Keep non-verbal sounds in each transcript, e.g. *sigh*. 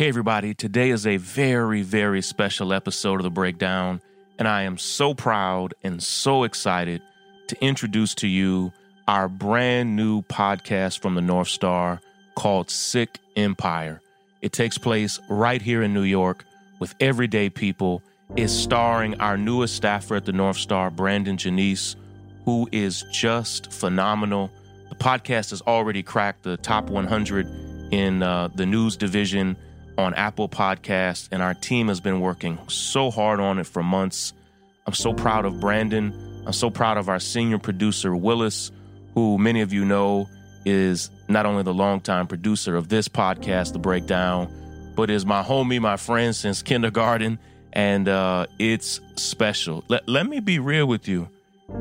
Hey, everybody. Today is a very, very special episode of The Breakdown, and I am so proud and so excited to introduce to you our brand new podcast from the North Star called Sick Empire. It takes place right here in New York with everyday people. It's starring our newest staffer at the North Star, Brandon Janice, who is just phenomenal. The podcast has already cracked the top 100 in uh, the news division on Apple Podcasts, and our team has been working so hard on it for months. I'm so proud of Brandon. I'm so proud of our senior producer, Willis, who many of you know is not only the longtime producer of this podcast, The Breakdown, but is my homie, my friend since kindergarten. And uh, it's special. Let, let me be real with you.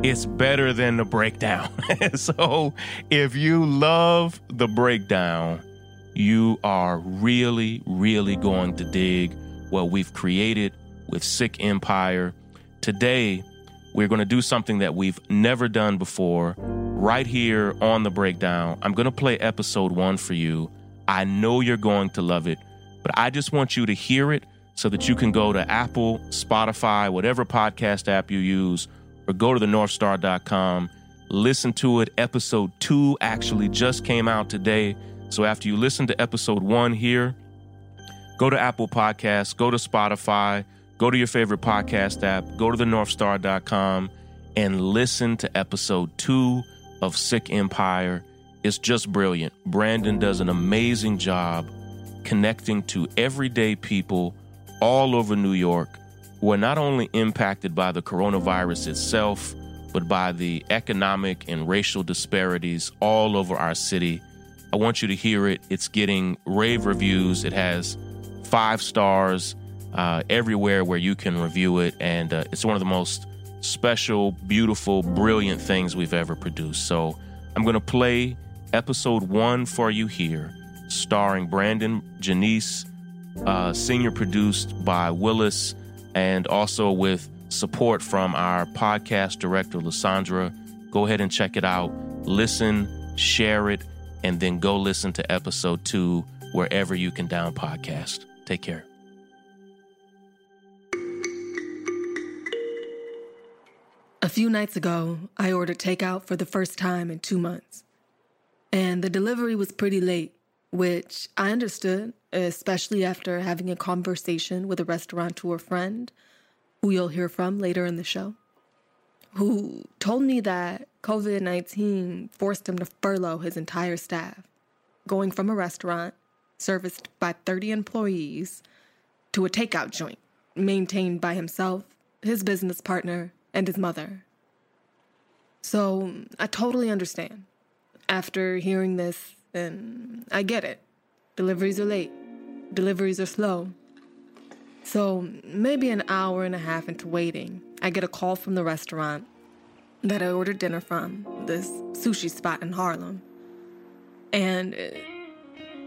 It's better than The Breakdown. *laughs* so if you love The Breakdown, you are really, really going to dig what we've created with Sick Empire. Today, we're going to do something that we've never done before right here on the breakdown. I'm going to play episode one for you. I know you're going to love it, but I just want you to hear it so that you can go to Apple, Spotify, whatever podcast app you use, or go to the northstar.com. Listen to it. Episode two actually just came out today. So after you listen to episode one here, go to Apple Podcasts, go to Spotify, go to your favorite podcast app, go to the northstar.com and listen to episode two of Sick Empire. It's just brilliant. Brandon does an amazing job connecting to everyday people all over New York who are not only impacted by the coronavirus itself, but by the economic and racial disparities all over our city. I want you to hear it. It's getting rave reviews. It has five stars uh, everywhere where you can review it. And uh, it's one of the most special, beautiful, brilliant things we've ever produced. So I'm going to play episode one for you here, starring Brandon Janice, uh, senior produced by Willis, and also with support from our podcast director, Lysandra. Go ahead and check it out. Listen, share it, and then go listen to episode two wherever you can down podcast. Take care. A few nights ago, I ordered takeout for the first time in two months. And the delivery was pretty late, which I understood, especially after having a conversation with a restaurateur friend who you'll hear from later in the show, who told me that COVID 19 forced him to furlough his entire staff, going from a restaurant serviced by 30 employees to a takeout joint maintained by himself, his business partner, and his mother. So I totally understand. After hearing this, and I get it. Deliveries are late, deliveries are slow. So maybe an hour and a half into waiting, I get a call from the restaurant that I ordered dinner from, this sushi spot in Harlem. And uh,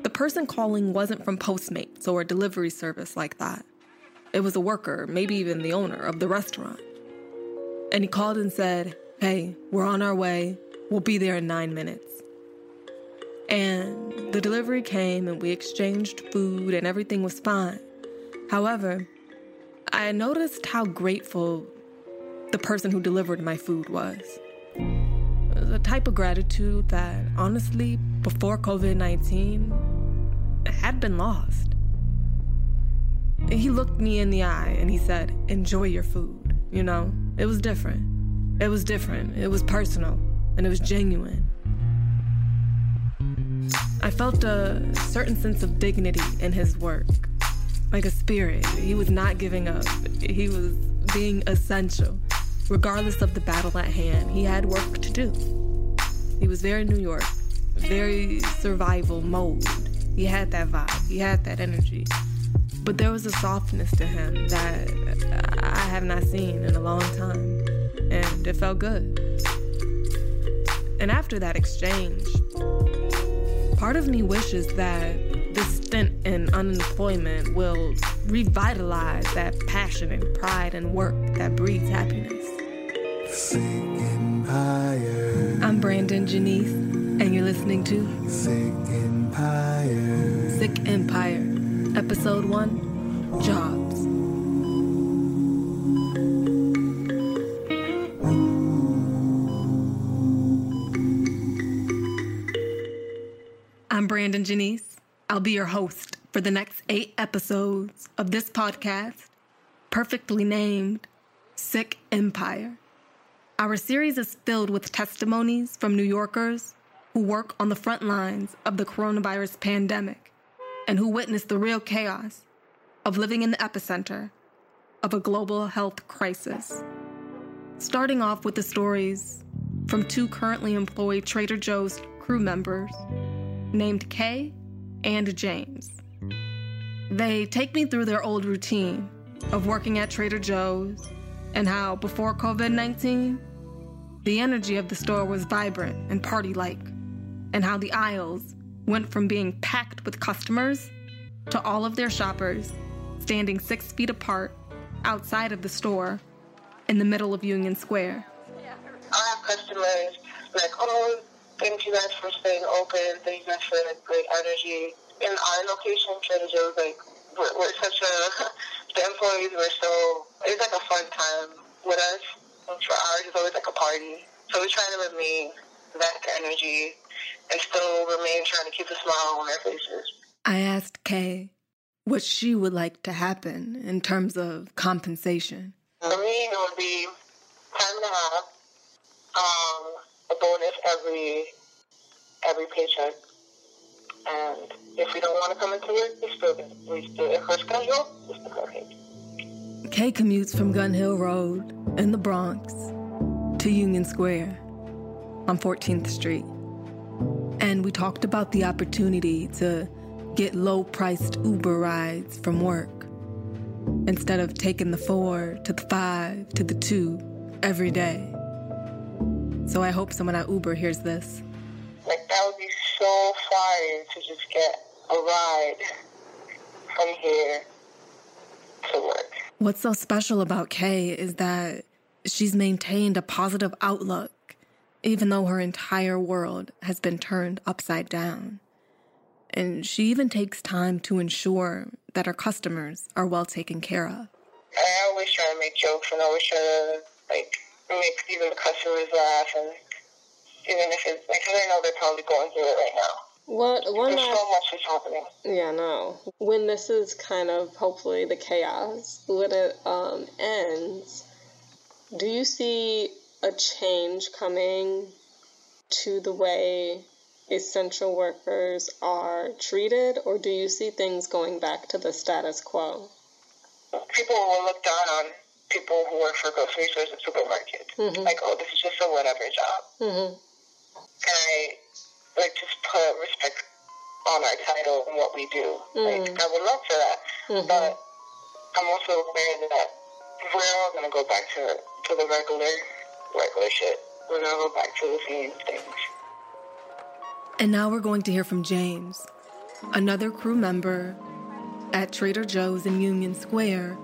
the person calling wasn't from Postmates or a delivery service like that. It was a worker, maybe even the owner of the restaurant. And he called and said, Hey, we're on our way. We'll be there in nine minutes. And the delivery came and we exchanged food and everything was fine. However, I noticed how grateful the person who delivered my food was. A type of gratitude that, honestly, before COVID 19, had been lost. He looked me in the eye and he said, Enjoy your food. You know, it was different. It was different. It was personal and it was genuine. I felt a certain sense of dignity in his work, like a spirit. He was not giving up, he was being essential. Regardless of the battle at hand, he had work to do. He was very New York, very survival mode. He had that vibe, he had that energy. But there was a softness to him that I have not seen in a long time, and it felt good. And after that exchange, part of me wishes that this stint in unemployment will revitalize that passion and pride and work that breeds happiness. Sick Empire. I'm Brandon Janice, and you're listening to Sick Empire. Sick Empire. Episode 1 Jobs. I'm Brandon Janice. I'll be your host for the next eight episodes of this podcast, perfectly named Sick Empire. Our series is filled with testimonies from New Yorkers who work on the front lines of the coronavirus pandemic and who witness the real chaos of living in the epicenter of a global health crisis. Starting off with the stories from two currently employed Trader Joe's crew members named Kay and James. They take me through their old routine of working at Trader Joe's and how before COVID 19, the energy of the store was vibrant and party like, and how the aisles went from being packed with customers to all of their shoppers standing six feet apart outside of the store in the middle of Union Square. I have customers like, oh, thank you guys for staying open. Thank you guys for the great energy. In our location, Trader Joe's, like, we're, we're such a, *laughs* the employees were so, it's like a fun time with us. For ours, it's always like a party. So we try to remain that energy and still remain trying to keep a smile on our faces. I asked Kay what she would like to happen in terms of compensation. For me, it would be time and a half, um, a bonus every every paycheck. And if we don't want to come into work, we still we still if we're scheduled, we still go ahead. Kay commutes from Gun Hill Road in the Bronx to Union Square on 14th Street. And we talked about the opportunity to get low priced Uber rides from work instead of taking the four to the five to the two every day. So I hope someone at Uber hears this. Like that would be so fire to just get a ride from here to work. What's so special about Kay is that she's maintained a positive outlook, even though her entire world has been turned upside down. And she even takes time to ensure that her customers are well taken care of. I always try to make jokes and always try to like make even the customers laugh and even if it's like I know they're probably going through it right now. What one There's last so much that's happening. yeah no when this is kind of hopefully the chaos when it um, ends do you see a change coming to the way essential workers are treated or do you see things going back to the status quo People will look down on people who work for grocery stores and supermarkets. Mhm. Like, oh, this is just a whatever job. mm-hmm. And I like just put respect on our title and what we do. Like, Mm. I would love for that. Mhm. But I'm also aware that we're all gonna go back to to the regular regular shit. We're gonna go back to the same things. And now we're going to hear from James, another crew member at Trader Joe's in Union Square,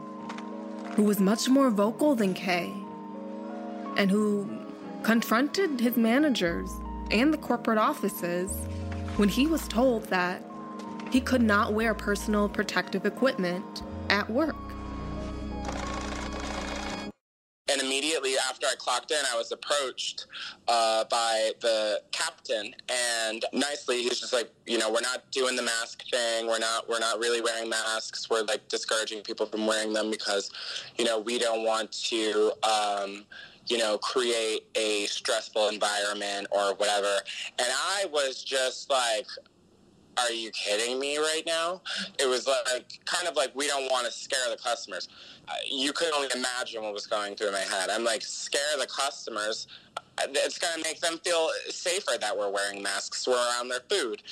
who was much more vocal than Kay and who confronted his managers and the corporate offices when he was told that he could not wear personal protective equipment at work. And immediately after I clocked in, I was approached uh, by the captain, and nicely, he's just like, you know, we're not doing the mask thing. We're not, we're not really wearing masks. We're like discouraging people from wearing them because, you know, we don't want to, um, you know, create a stressful environment or whatever. And I was just like, are you kidding me right now? It was like kind of like we don't want to scare the customers. Uh, you could only imagine what was going through my head. I'm like, scare the customers. Uh, It's going to make them feel safer that we're wearing masks. We're around their food.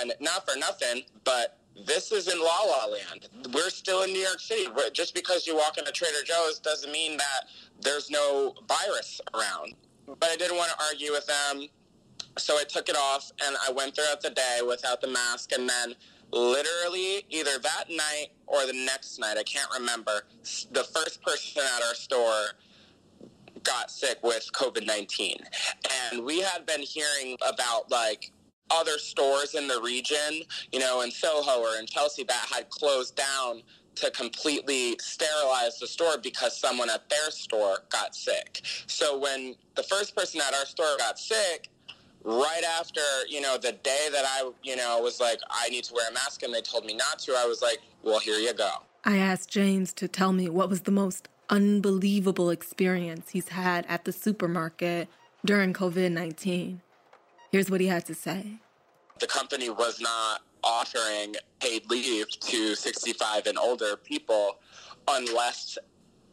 And not for nothing, but this is in La La Land. We're still in New York City. Just because you walk into Trader Joe's doesn't mean that there's no virus around. But I didn't want to argue with them so I took it off and I went throughout the day without the mask. And then, literally, either that night or the next night, I can't remember, the first person at our store got sick with COVID 19. And we had been hearing about like other stores in the region, you know, in Soho or in Chelsea that had closed down to completely sterilize the store because someone at their store got sick. So when the first person at our store got sick, right after, you know, the day that I, you know, was like, I need to wear a mask and they told me not to, I was like, well, here you go. I asked James to tell me what was the most unbelievable experience he's had at the supermarket during COVID 19. Here's what he had to say. The company was not offering paid leave to 65 and older people unless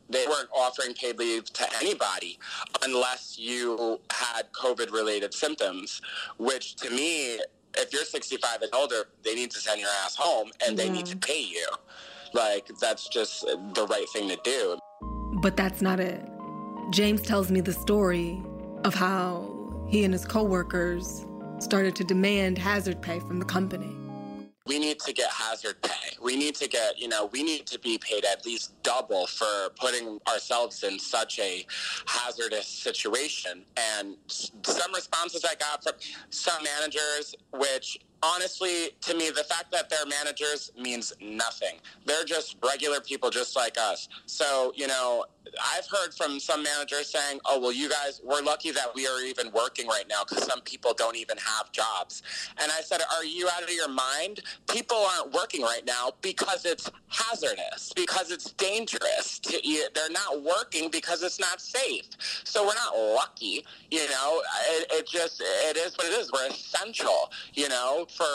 they weren't offering paid leave to anybody unless you had COVID related symptoms, which to me, if you're 65 and older, they need to send your ass home and they need to pay you. Like, that's just the right thing to do. But that's not it. James tells me the story of how he and his coworkers started to demand hazard pay from the company we need to get hazard pay. We need to get, you know, we need to be paid at least double for putting ourselves in such a hazardous situation. And some responses I got from some managers, which honestly, to me, the fact that they're managers means nothing. They're just regular people just like us. So, you know, I've heard from some managers saying, oh, well, you guys, we're lucky that we are even working right now because some people don't even have jobs. And I said, are you out of your mind? People aren't working right now because it's hazardous, because it's dangerous. They're not working because it's not safe. So we're not lucky, you know, it, it just, it is what it is. We're essential, you know, for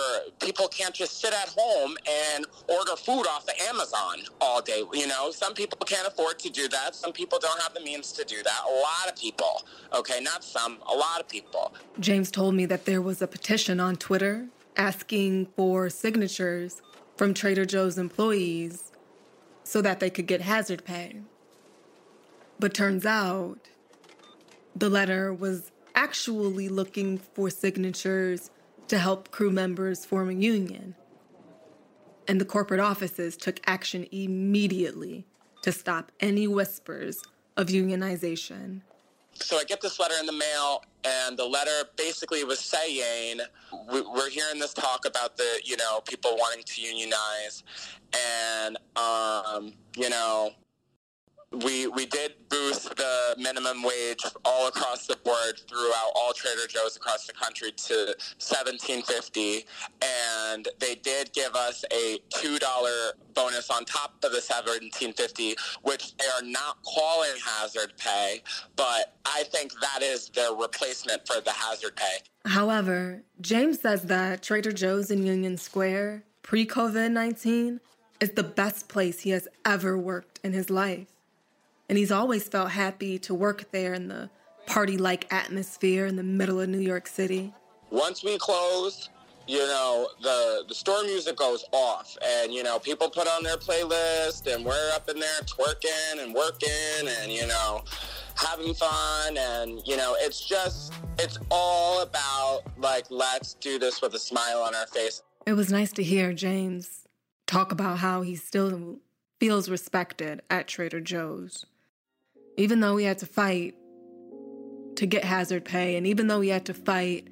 people can't just sit at home and order food off of Amazon all day. You know, some people can't afford to do that. Some people don't have the means to do that. A lot of people, okay, not some, a lot of people. James told me that there was a petition on Twitter asking for signatures from Trader Joe's employees so that they could get hazard pay. But turns out the letter was actually looking for signatures to help crew members form a union. And the corporate offices took action immediately to stop any whispers of unionization. So I get this letter in the mail, and the letter basically was saying we're hearing this talk about the you know people wanting to unionize, and um, you know we we did boost the minimum wage all across the board throughout all Trader Joe's across the country to seventeen fifty, and they did give us a two dollar bonus on top of the seventeen fifty, which they are not calling hazard pay, but I think that is their replacement for the hazard pay. However, James says that Trader Joe's in Union Square pre COVID nineteen is the best place he has ever worked in his life and he's always felt happy to work there in the party like atmosphere in the middle of New York City. Once we closed, you know, the the store music goes off and you know, people put on their playlist and we're up in there twerking and working and you know, having fun and you know, it's just it's all about like let's do this with a smile on our face. It was nice to hear James talk about how he still feels respected at Trader Joe's even though he had to fight to get hazard pay, and even though he had to fight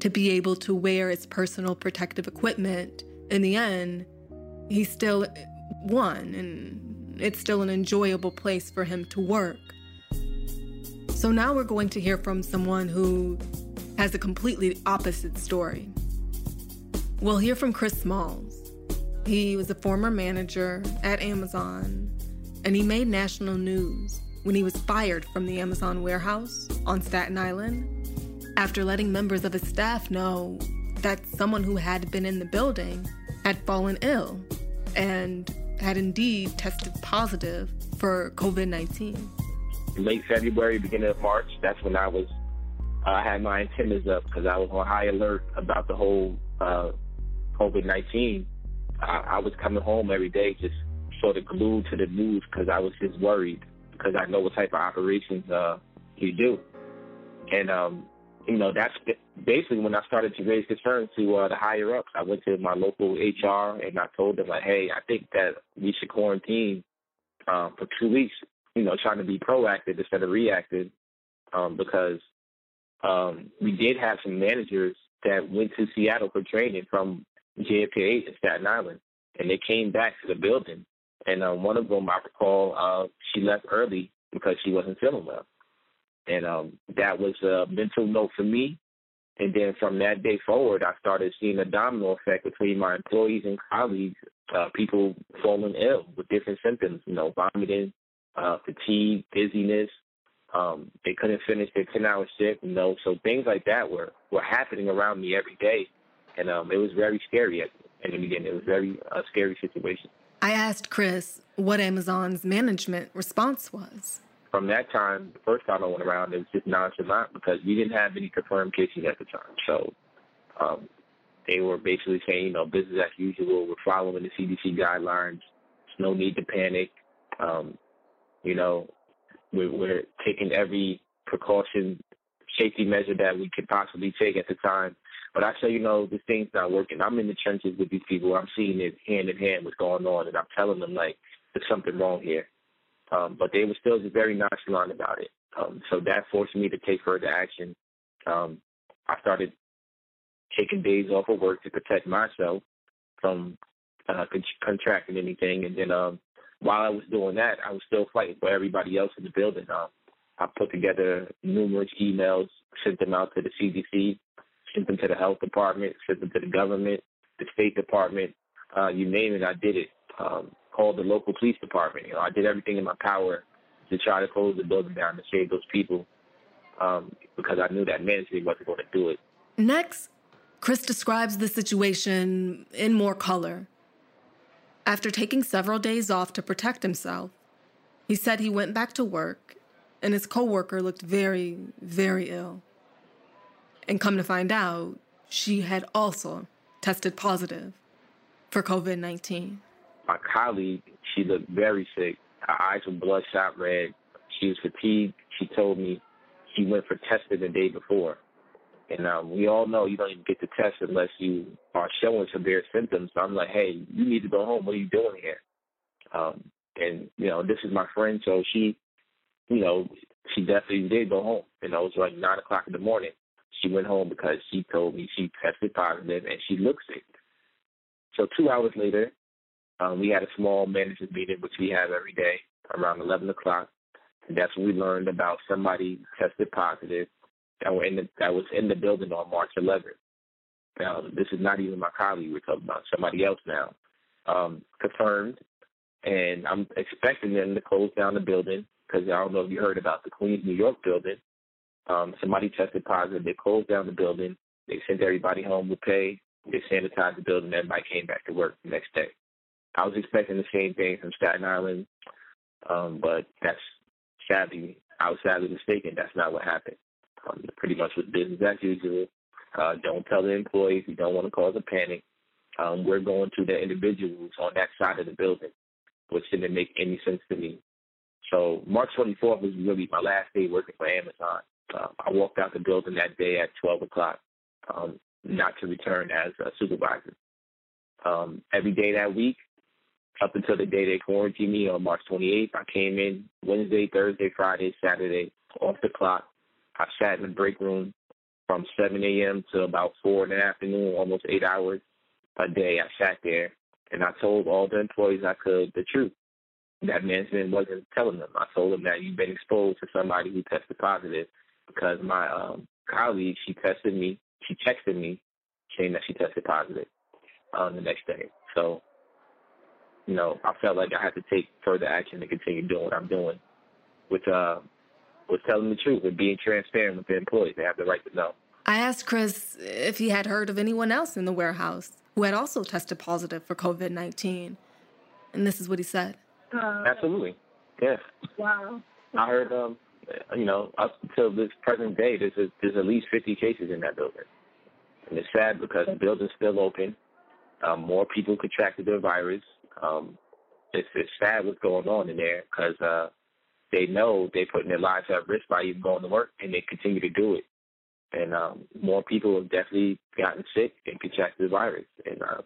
to be able to wear his personal protective equipment, in the end, he still won, and it's still an enjoyable place for him to work. So now we're going to hear from someone who has a completely opposite story. We'll hear from Chris Smalls. He was a former manager at Amazon, and he made national news when he was fired from the Amazon warehouse on Staten Island after letting members of his staff know that someone who had been in the building had fallen ill and had indeed tested positive for COVID 19. Late February, beginning of March, that's when I was, I had my antennas up because I was on high alert about the whole uh, COVID 19. I, I was coming home every day just sort of glued to the news because I was just worried because I know what type of operations uh, you do. And, um, you know, that's basically when I started to raise concerns to uh, the higher ups. I went to my local HR and I told them, like, hey, I think that we should quarantine um, for two weeks, you know, trying to be proactive instead of reactive um, because um, we did have some managers that went to Seattle for training from JFK 8 in Staten Island, and they came back to the building. And um, one of them, I recall, uh, she left early because she wasn't feeling well. And um, that was a mental note for me. And then from that day forward, I started seeing a domino effect between my employees and colleagues, uh, people falling ill with different symptoms, you know, vomiting, uh, fatigue, dizziness. Um, they couldn't finish their 10 hour shift, you know, so things like that were, were happening around me every day. And um, it was very scary at, in the beginning. It was very uh, scary situation. I asked Chris what Amazon's management response was from that time, the first time I went around, it was just nonchalant because we didn't have any confirmed cases at the time. So um, they were basically saying, you know, business as usual. We're following the CDC guidelines. There's no need to panic. Um, you know, we're, we're taking every precaution, safety measure that we could possibly take at the time. But I say, you know, this thing's not working. I'm in the trenches with these people. I'm seeing it hand in hand what's going on, and I'm telling them like there's something wrong here. Um, but they were still very nonchalant about it. Um, so that forced me to take further action. Um, I started taking days off of work to protect myself from uh, con- contracting anything. And then um, while I was doing that, I was still fighting for everybody else in the building. Um, I put together numerous emails, sent them out to the CDC, sent them to the health department, sent them to the government, the State Department, uh, you name it, I did it. Um, called the local police department. You know, I did everything in my power to try to close the building down to save those people um, because I knew that management wasn't going to do it. Next, Chris describes the situation in more color. After taking several days off to protect himself, he said he went back to work and his coworker looked very, very ill. And come to find out, she had also tested positive for COVID 19 my colleague, she looked very sick. Her eyes were bloodshot red. She was fatigued. She told me she went for testing the day before. And um, we all know you don't even get the test unless you are showing severe symptoms. So I'm like, hey, you need to go home. What are you doing here? Um, and, you know, this is my friend. So she, you know, she definitely did go home. You know, it was like 9 o'clock in the morning. She went home because she told me she tested positive and she looked sick. So two hours later, um, we had a small managers meeting, which we have every day around 11 o'clock. And that's when we learned about somebody tested positive that, were in the, that was in the building on March 11th. Now, this is not even my colleague we're talking about, somebody else now. Um, confirmed, and I'm expecting them to close down the building because I don't know if you heard about the Queens, New York building. Um, somebody tested positive. They closed down the building. They sent everybody home with pay. They sanitized the building. Everybody came back to work the next day. I was expecting the same thing from Staten Island, um, but that's sadly, I was sadly mistaken. That's not what happened. Um, pretty much was business as usual. Uh, don't tell the employees. We don't want to cause a panic. Um, we're going to the individuals on that side of the building, which didn't make any sense to me. So March 24th was really my last day working for Amazon. Uh, I walked out the building that day at 12 o'clock, um, not to return as a supervisor. Um, every day that week, up until the day they quarantined me on March 28th. I came in Wednesday, Thursday, Friday, Saturday, off the clock. I sat in the break room from 7 a.m. to about 4 in the afternoon, almost eight hours a day. I sat there and I told all the employees I could the truth. That management wasn't telling them. I told them that you've been exposed to somebody who tested positive because my um, colleague, she tested me, she texted me saying that she tested positive um, the next day. So you know, I felt like I had to take further action to continue doing what I'm doing, which uh, was telling the truth and being transparent with the employees. They have the right to know. I asked Chris if he had heard of anyone else in the warehouse who had also tested positive for COVID 19. And this is what he said. Uh, Absolutely. Yeah. Wow. I heard, um, you know, up until this present day, there's, a, there's at least 50 cases in that building. And it's sad because the building's still open. Um, more people contracted the virus um, it's, it's sad what's going on in there because uh, they know they're putting their lives at risk by even going to work, and they continue to do it. And um, more people have definitely gotten sick and contracted the virus. And um,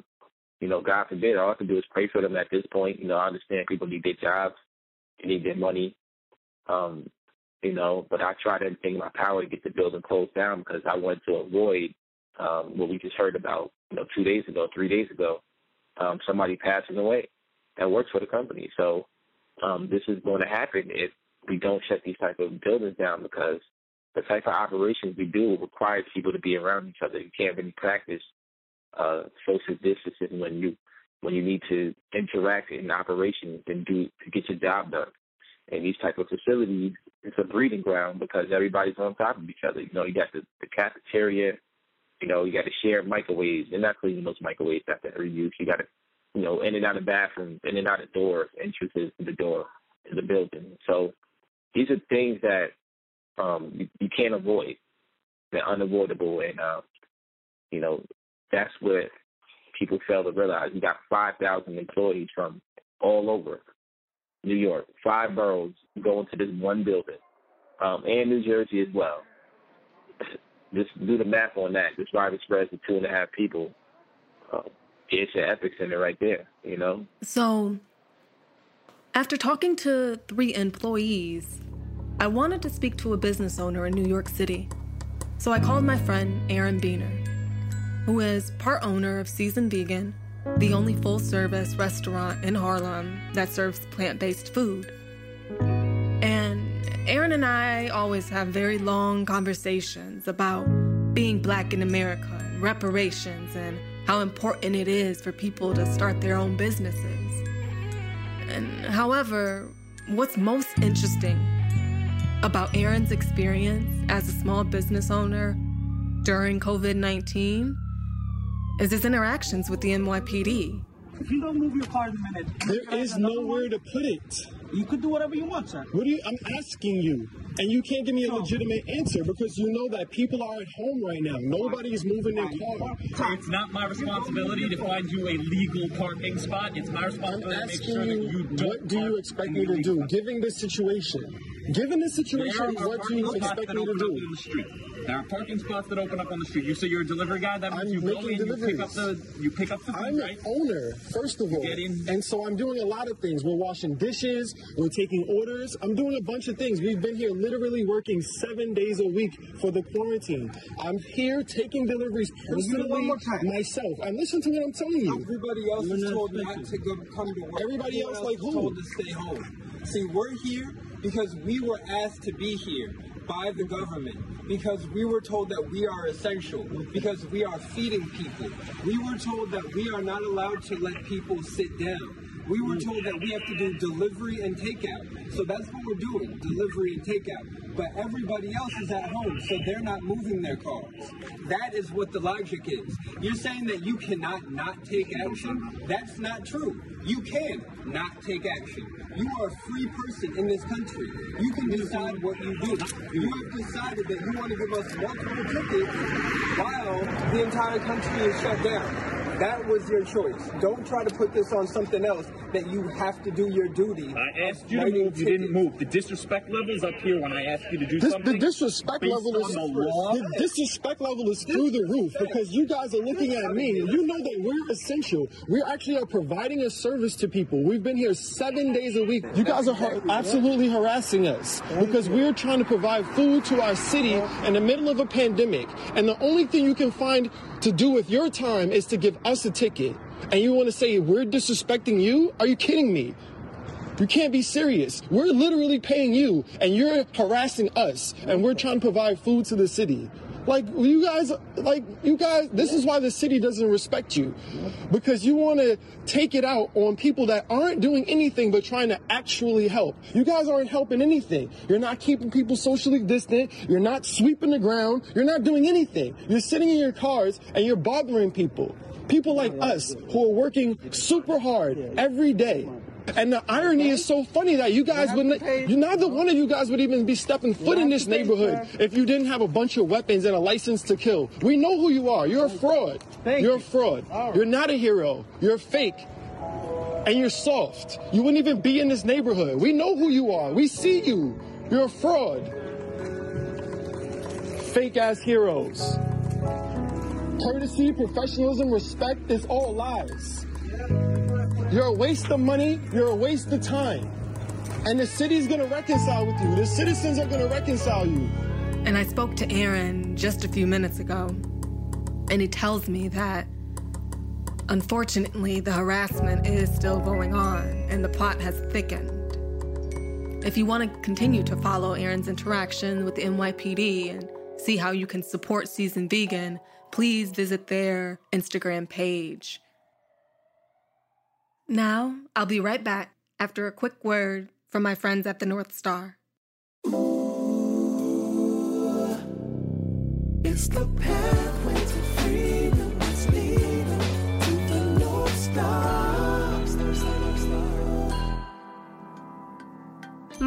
you know, God forbid, all I can do is pray for them at this point. You know, I understand people need their jobs, they need their money. Um, you know, but I tried everything in my power to get the building closed down because I wanted to avoid um, what we just heard about, you know, two days ago, three days ago, um, somebody passing away that works for the company. So um, this is going to happen if we don't shut these type of buildings down because the type of operations we do requires people to be around each other. You can't really practice uh, social distancing when you when you need to interact in operations and do to get your job done. And these type of facilities, it's a breeding ground because everybody's on top of each other. You know, you got the, the cafeteria, you know, you got to share microwaves. They're not cleaning those microwaves after every use. You got to, you know, in and out of bathrooms, in and out of doors, entrances to the door to the building. So these are things that um, you, you can't avoid. They're unavoidable, and uh, you know that's what people fail to realize. You got 5,000 employees from all over New York, five boroughs going to this one building, um, and New Jersey as well. *laughs* Just do the math on that. This virus spreads to two and a half people. Uh, it's an epic center right there, you know? So, after talking to three employees, I wanted to speak to a business owner in New York City. So I called my friend Aaron Beener, who is part owner of Seasoned Vegan, the only full service restaurant in Harlem that serves plant based food. And Aaron and I always have very long conversations about being black in America and reparations and how important it is for people to start their own businesses. And however, what's most interesting about Aaron's experience as a small business owner during COVID 19 is his interactions with the NYPD. If you don't move your car in a minute, there is nowhere to put it. You could do whatever you want, sir. What do you? I'm asking you, and you can't give me a legitimate answer because you know that people are at home right now. Nobody is moving their car. So it's not my responsibility to find you a legal parking spot. It's my responsibility to make sure that you don't. What do you expect me to do, given this situation? Given this situation, what do you expect me to do? There are parking spots that open up on the street. You say you're a delivery guy. That means I'm you go making in, you pick up the you pick up the food, I'm right? an owner, first of all. get in. And so I'm doing a lot of things. We're washing dishes, we're taking orders. I'm doing a bunch of things. We've been here literally working seven days a week for the quarantine. I'm here taking deliveries Will you do it one personally more time? myself. And listen to what I'm telling you. Everybody else is told not to come to work. Everybody Everyone else like who? told to stay home. See, we're here because we were asked to be here by the government because we were told that we are essential because we are feeding people. We were told that we are not allowed to let people sit down. We were told that we have to do delivery and takeout. So that's what we're doing, delivery and takeout. But everybody else is at home, so they're not moving their cars. That is what the logic is. You're saying that you cannot not take action? That's not true. You can not take action. You are a free person in this country. You can decide what you do. You have decided that you want to give us multiple tickets while the entire country is shut down. That was your choice. Don't try to put this on something else that you have to do your duty. I asked you to Writing move. You didn't move. The disrespect level is up here when I asked you to do This, something. the disrespect level is on the law. the disrespect level is through the roof because you guys are looking at me. You know that we're essential. We actually are providing a service to people. We've been here seven days a week. You guys are har- absolutely harassing us because we're trying to provide food to our city in the middle of a pandemic, and the only thing you can find to do with your time is to give us a ticket. And you want to say we're disrespecting you? Are you kidding me? You can't be serious. We're literally paying you and you're harassing us and we're trying to provide food to the city. Like you guys, like you guys, this is why the city doesn't respect you. Because you want to take it out on people that aren't doing anything but trying to actually help. You guys aren't helping anything. You're not keeping people socially distant. You're not sweeping the ground. You're not doing anything. You're sitting in your cars and you're bothering people. People like us who are working super hard every day. And the irony is so funny that you guys would you neither one of you guys would even be stepping foot in this neighborhood if you didn't have a bunch of weapons and a license to kill. We know who you are. You're a fraud. You're a fraud. You're not a hero. You're fake. And you're soft. You wouldn't even be in this neighborhood. We know who you are. We see you. You're a fraud. Fake ass heroes. Courtesy, professionalism, respect is all lies. You're a waste of money. You're a waste of time. And the city's gonna reconcile with you. The citizens are gonna reconcile you. And I spoke to Aaron just a few minutes ago. and he tells me that unfortunately the harassment is still going on and the plot has thickened. If you want to continue to follow Aaron's interaction with the NYPD and see how you can support Seasoned Vegan, please visit their Instagram page. Now, I'll be right back after a quick word from my friends at the North Star. It's the pathway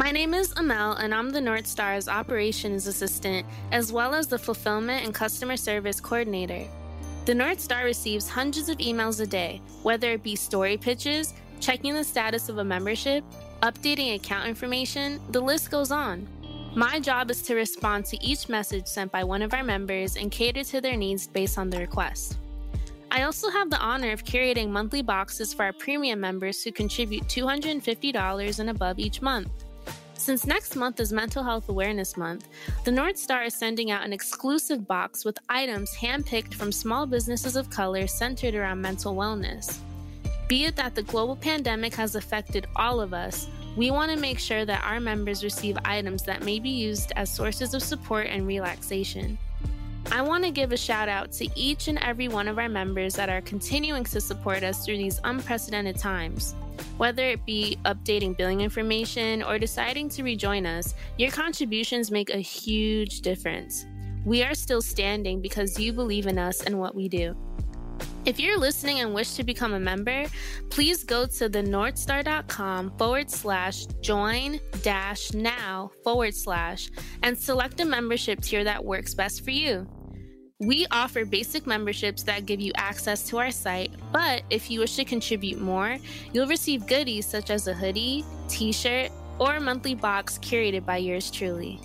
My name is Amel, and I'm the North Star's operations assistant, as well as the fulfillment and customer service coordinator. The North Star receives hundreds of emails a day, whether it be story pitches, checking the status of a membership, updating account information, the list goes on. My job is to respond to each message sent by one of our members and cater to their needs based on the request. I also have the honor of curating monthly boxes for our premium members who contribute $250 and above each month. Since next month is Mental Health Awareness Month, the North Star is sending out an exclusive box with items handpicked from small businesses of color centered around mental wellness. Be it that the global pandemic has affected all of us, we want to make sure that our members receive items that may be used as sources of support and relaxation. I want to give a shout out to each and every one of our members that are continuing to support us through these unprecedented times. Whether it be updating billing information or deciding to rejoin us, your contributions make a huge difference. We are still standing because you believe in us and what we do. If you're listening and wish to become a member, please go to thenorthstar.com forward slash join dash now forward slash and select a membership tier that works best for you. We offer basic memberships that give you access to our site, but if you wish to contribute more, you'll receive goodies such as a hoodie, t shirt, or a monthly box curated by yours truly.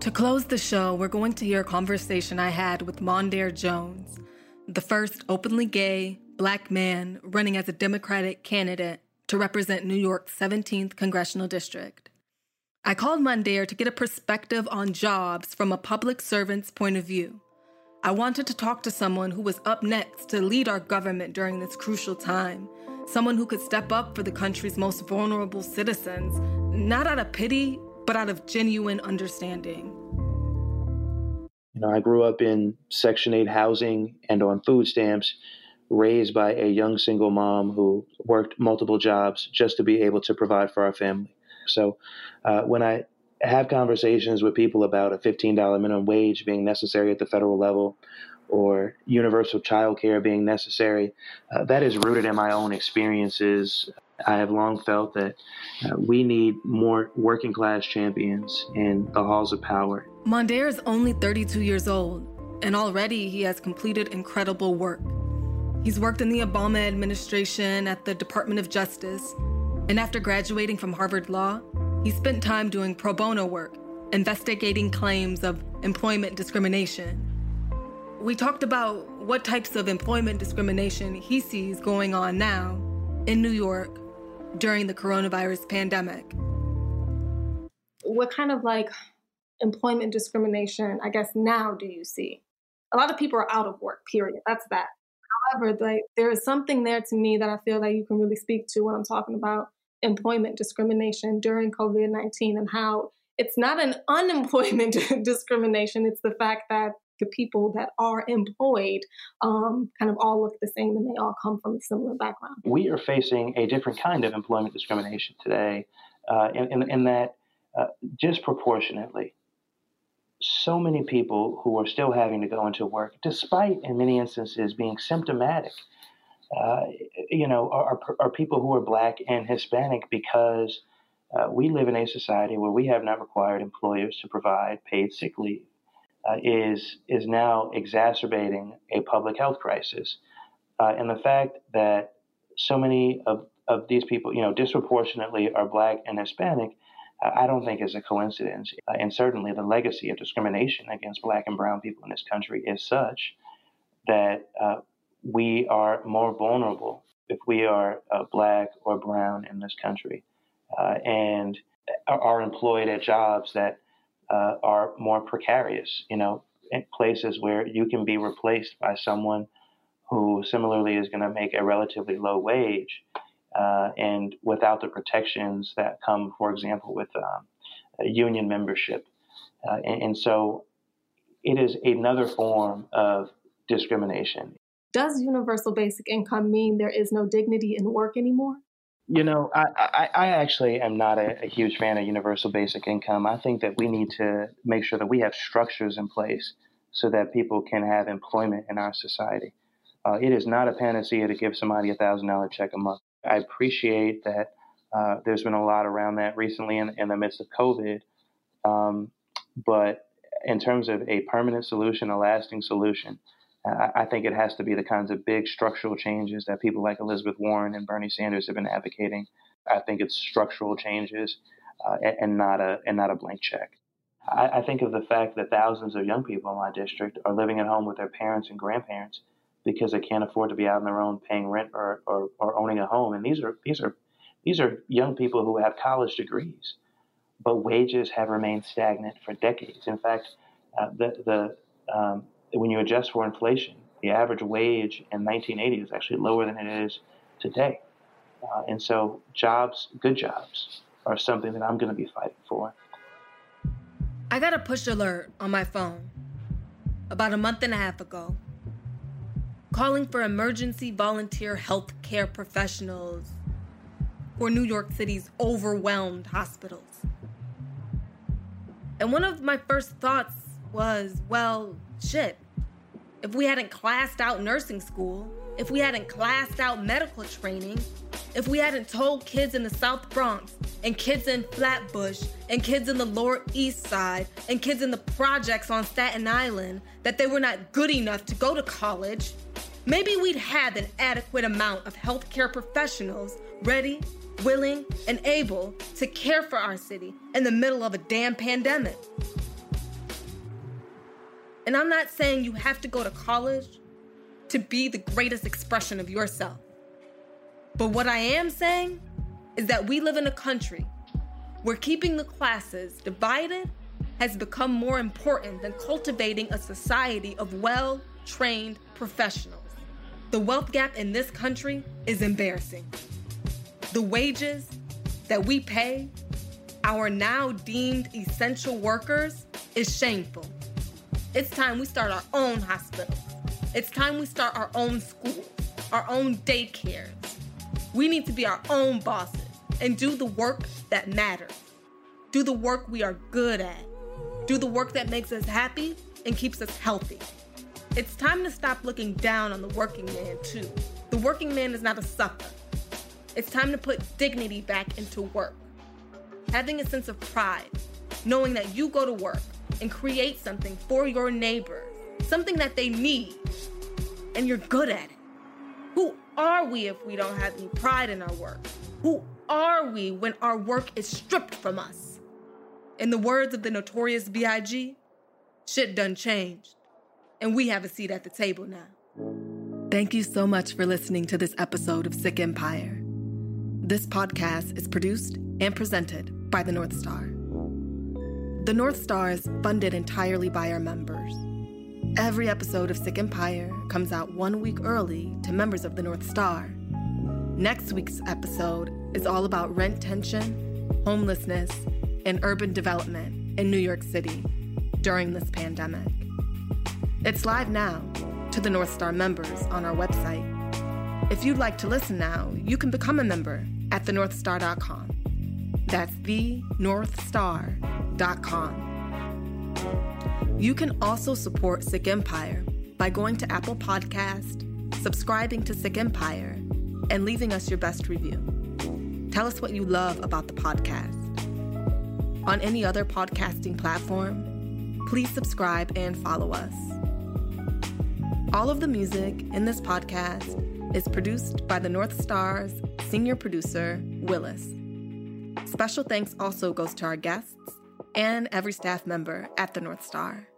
To close the show, we're going to hear a conversation I had with Mondaire Jones, the first openly gay black man running as a Democratic candidate to represent New York's 17th congressional district. I called Mondaire to get a perspective on jobs from a public servant's point of view. I wanted to talk to someone who was up next to lead our government during this crucial time, someone who could step up for the country's most vulnerable citizens, not out of pity, but out of genuine understanding. You know, I grew up in Section 8 housing and on food stamps, raised by a young single mom who worked multiple jobs just to be able to provide for our family. So uh, when I have conversations with people about a $15 minimum wage being necessary at the federal level or universal child care being necessary, uh, that is rooted in my own experiences. I have long felt that uh, we need more working class champions in the halls of power. Mondaire is only 32 years old, and already he has completed incredible work. He's worked in the Obama administration at the Department of Justice, and after graduating from Harvard Law, he spent time doing pro bono work, investigating claims of employment discrimination. We talked about what types of employment discrimination he sees going on now in New York during the coronavirus pandemic. What kind of like employment discrimination, I guess, now do you see? A lot of people are out of work, period. That's that. However, like, there is something there to me that I feel that you can really speak to when I'm talking about employment discrimination during COVID 19 and how it's not an *laughs* unemployment *laughs* discrimination, it's the fact that the people that are employed um, kind of all look the same and they all come from a similar background. We are facing a different kind of employment discrimination today, uh, in, in, in, that uh, disproportionately, so many people who are still having to go into work, despite in many instances being symptomatic, uh, you know, are, are, people who are black and Hispanic because uh, we live in a society where we have not required employers to provide paid sick leave uh, is is now exacerbating a public health crisis, uh, and the fact that so many of of these people, you know, disproportionately are black and Hispanic, uh, I don't think is a coincidence. Uh, and certainly, the legacy of discrimination against black and brown people in this country is such that we are more vulnerable if we are uh, black or brown in this country, and are employed at jobs that uh, are more precarious. You know, places where you can be replaced by someone who similarly is going to make a relatively low wage uh, and without the protections that come, for example, with um, union membership. Uh, and, and so it is another form of discrimination. Does universal basic income mean there is no dignity in work anymore? You know, I, I, I actually am not a, a, huge fan of universal basic income. I think that we need to make sure that we have structures in place so that people can have employment in our society. Uh, it is not a panacea to give somebody a thousand dollar check a month. I appreciate that uh, there's been a lot around that recently in, in the midst of COVID, um, but in terms of a permanent solution, a lasting solution, I think it has to be the kinds of big structural changes that people like Elizabeth Warren and Bernie Sanders have been advocating. I think it's structural changes uh, and not a and not a blank check. I, I, think of the fact that thousands of young people in my district are living at home with their parents and grandparents because they can't afford to be out on their own paying rent or, or, or owning a home. And these are these are these are young people who have college degrees, but wages have remained stagnant for decades. In fact, uh, the the um, when you adjust for inflation, the average wage in 1980 is actually lower than it is today. Uh, and so, jobs, good jobs, are something that I'm going to be fighting for. I got a push alert on my phone about a month and a half ago calling for emergency volunteer health care professionals for New York City's overwhelmed hospitals. And one of my first thoughts was, well, shit. If we hadn't classed out nursing school, if we hadn't classed out medical training, if we hadn't told kids in the South Bronx and kids in Flatbush and kids in the Lower East Side and kids in the projects on Staten Island that they were not good enough to go to college, maybe we'd have an adequate amount of healthcare professionals ready, willing, and able to care for our city in the middle of a damn pandemic. And I'm not saying you have to go to college to be the greatest expression of yourself. But what I am saying is that we live in a country where keeping the classes divided has become more important than cultivating a society of well trained professionals. The wealth gap in this country is embarrassing. The wages that we pay our now deemed essential workers is shameful. It's time we start our own hospitals. It's time we start our own schools, our own daycares. We need to be our own bosses and do the work that matters. Do the work we are good at. Do the work that makes us happy and keeps us healthy. It's time to stop looking down on the working man, too. The working man is not a sucker. It's time to put dignity back into work. Having a sense of pride, knowing that you go to work and create something for your neighbor, something that they need, and you're good at it. Who are we if we don't have any pride in our work? Who are we when our work is stripped from us? In the words of the notorious B.I.G., shit done changed, and we have a seat at the table now. Thank you so much for listening to this episode of Sick Empire. This podcast is produced and presented by the North Star. The North Star is funded entirely by our members. Every episode of Sick Empire comes out one week early to members of the North Star. Next week's episode is all about rent tension, homelessness, and urban development in New York City during this pandemic. It's live now to the North Star members on our website. If you'd like to listen now, you can become a member at thenorthstar.com. That's you can also support Sick Empire by going to Apple Podcast, subscribing to Sick Empire, and leaving us your best review. Tell us what you love about the podcast. On any other podcasting platform, please subscribe and follow us. All of the music in this podcast is produced by the North Star's senior producer, Willis. Special thanks also goes to our guests and every staff member at the North Star.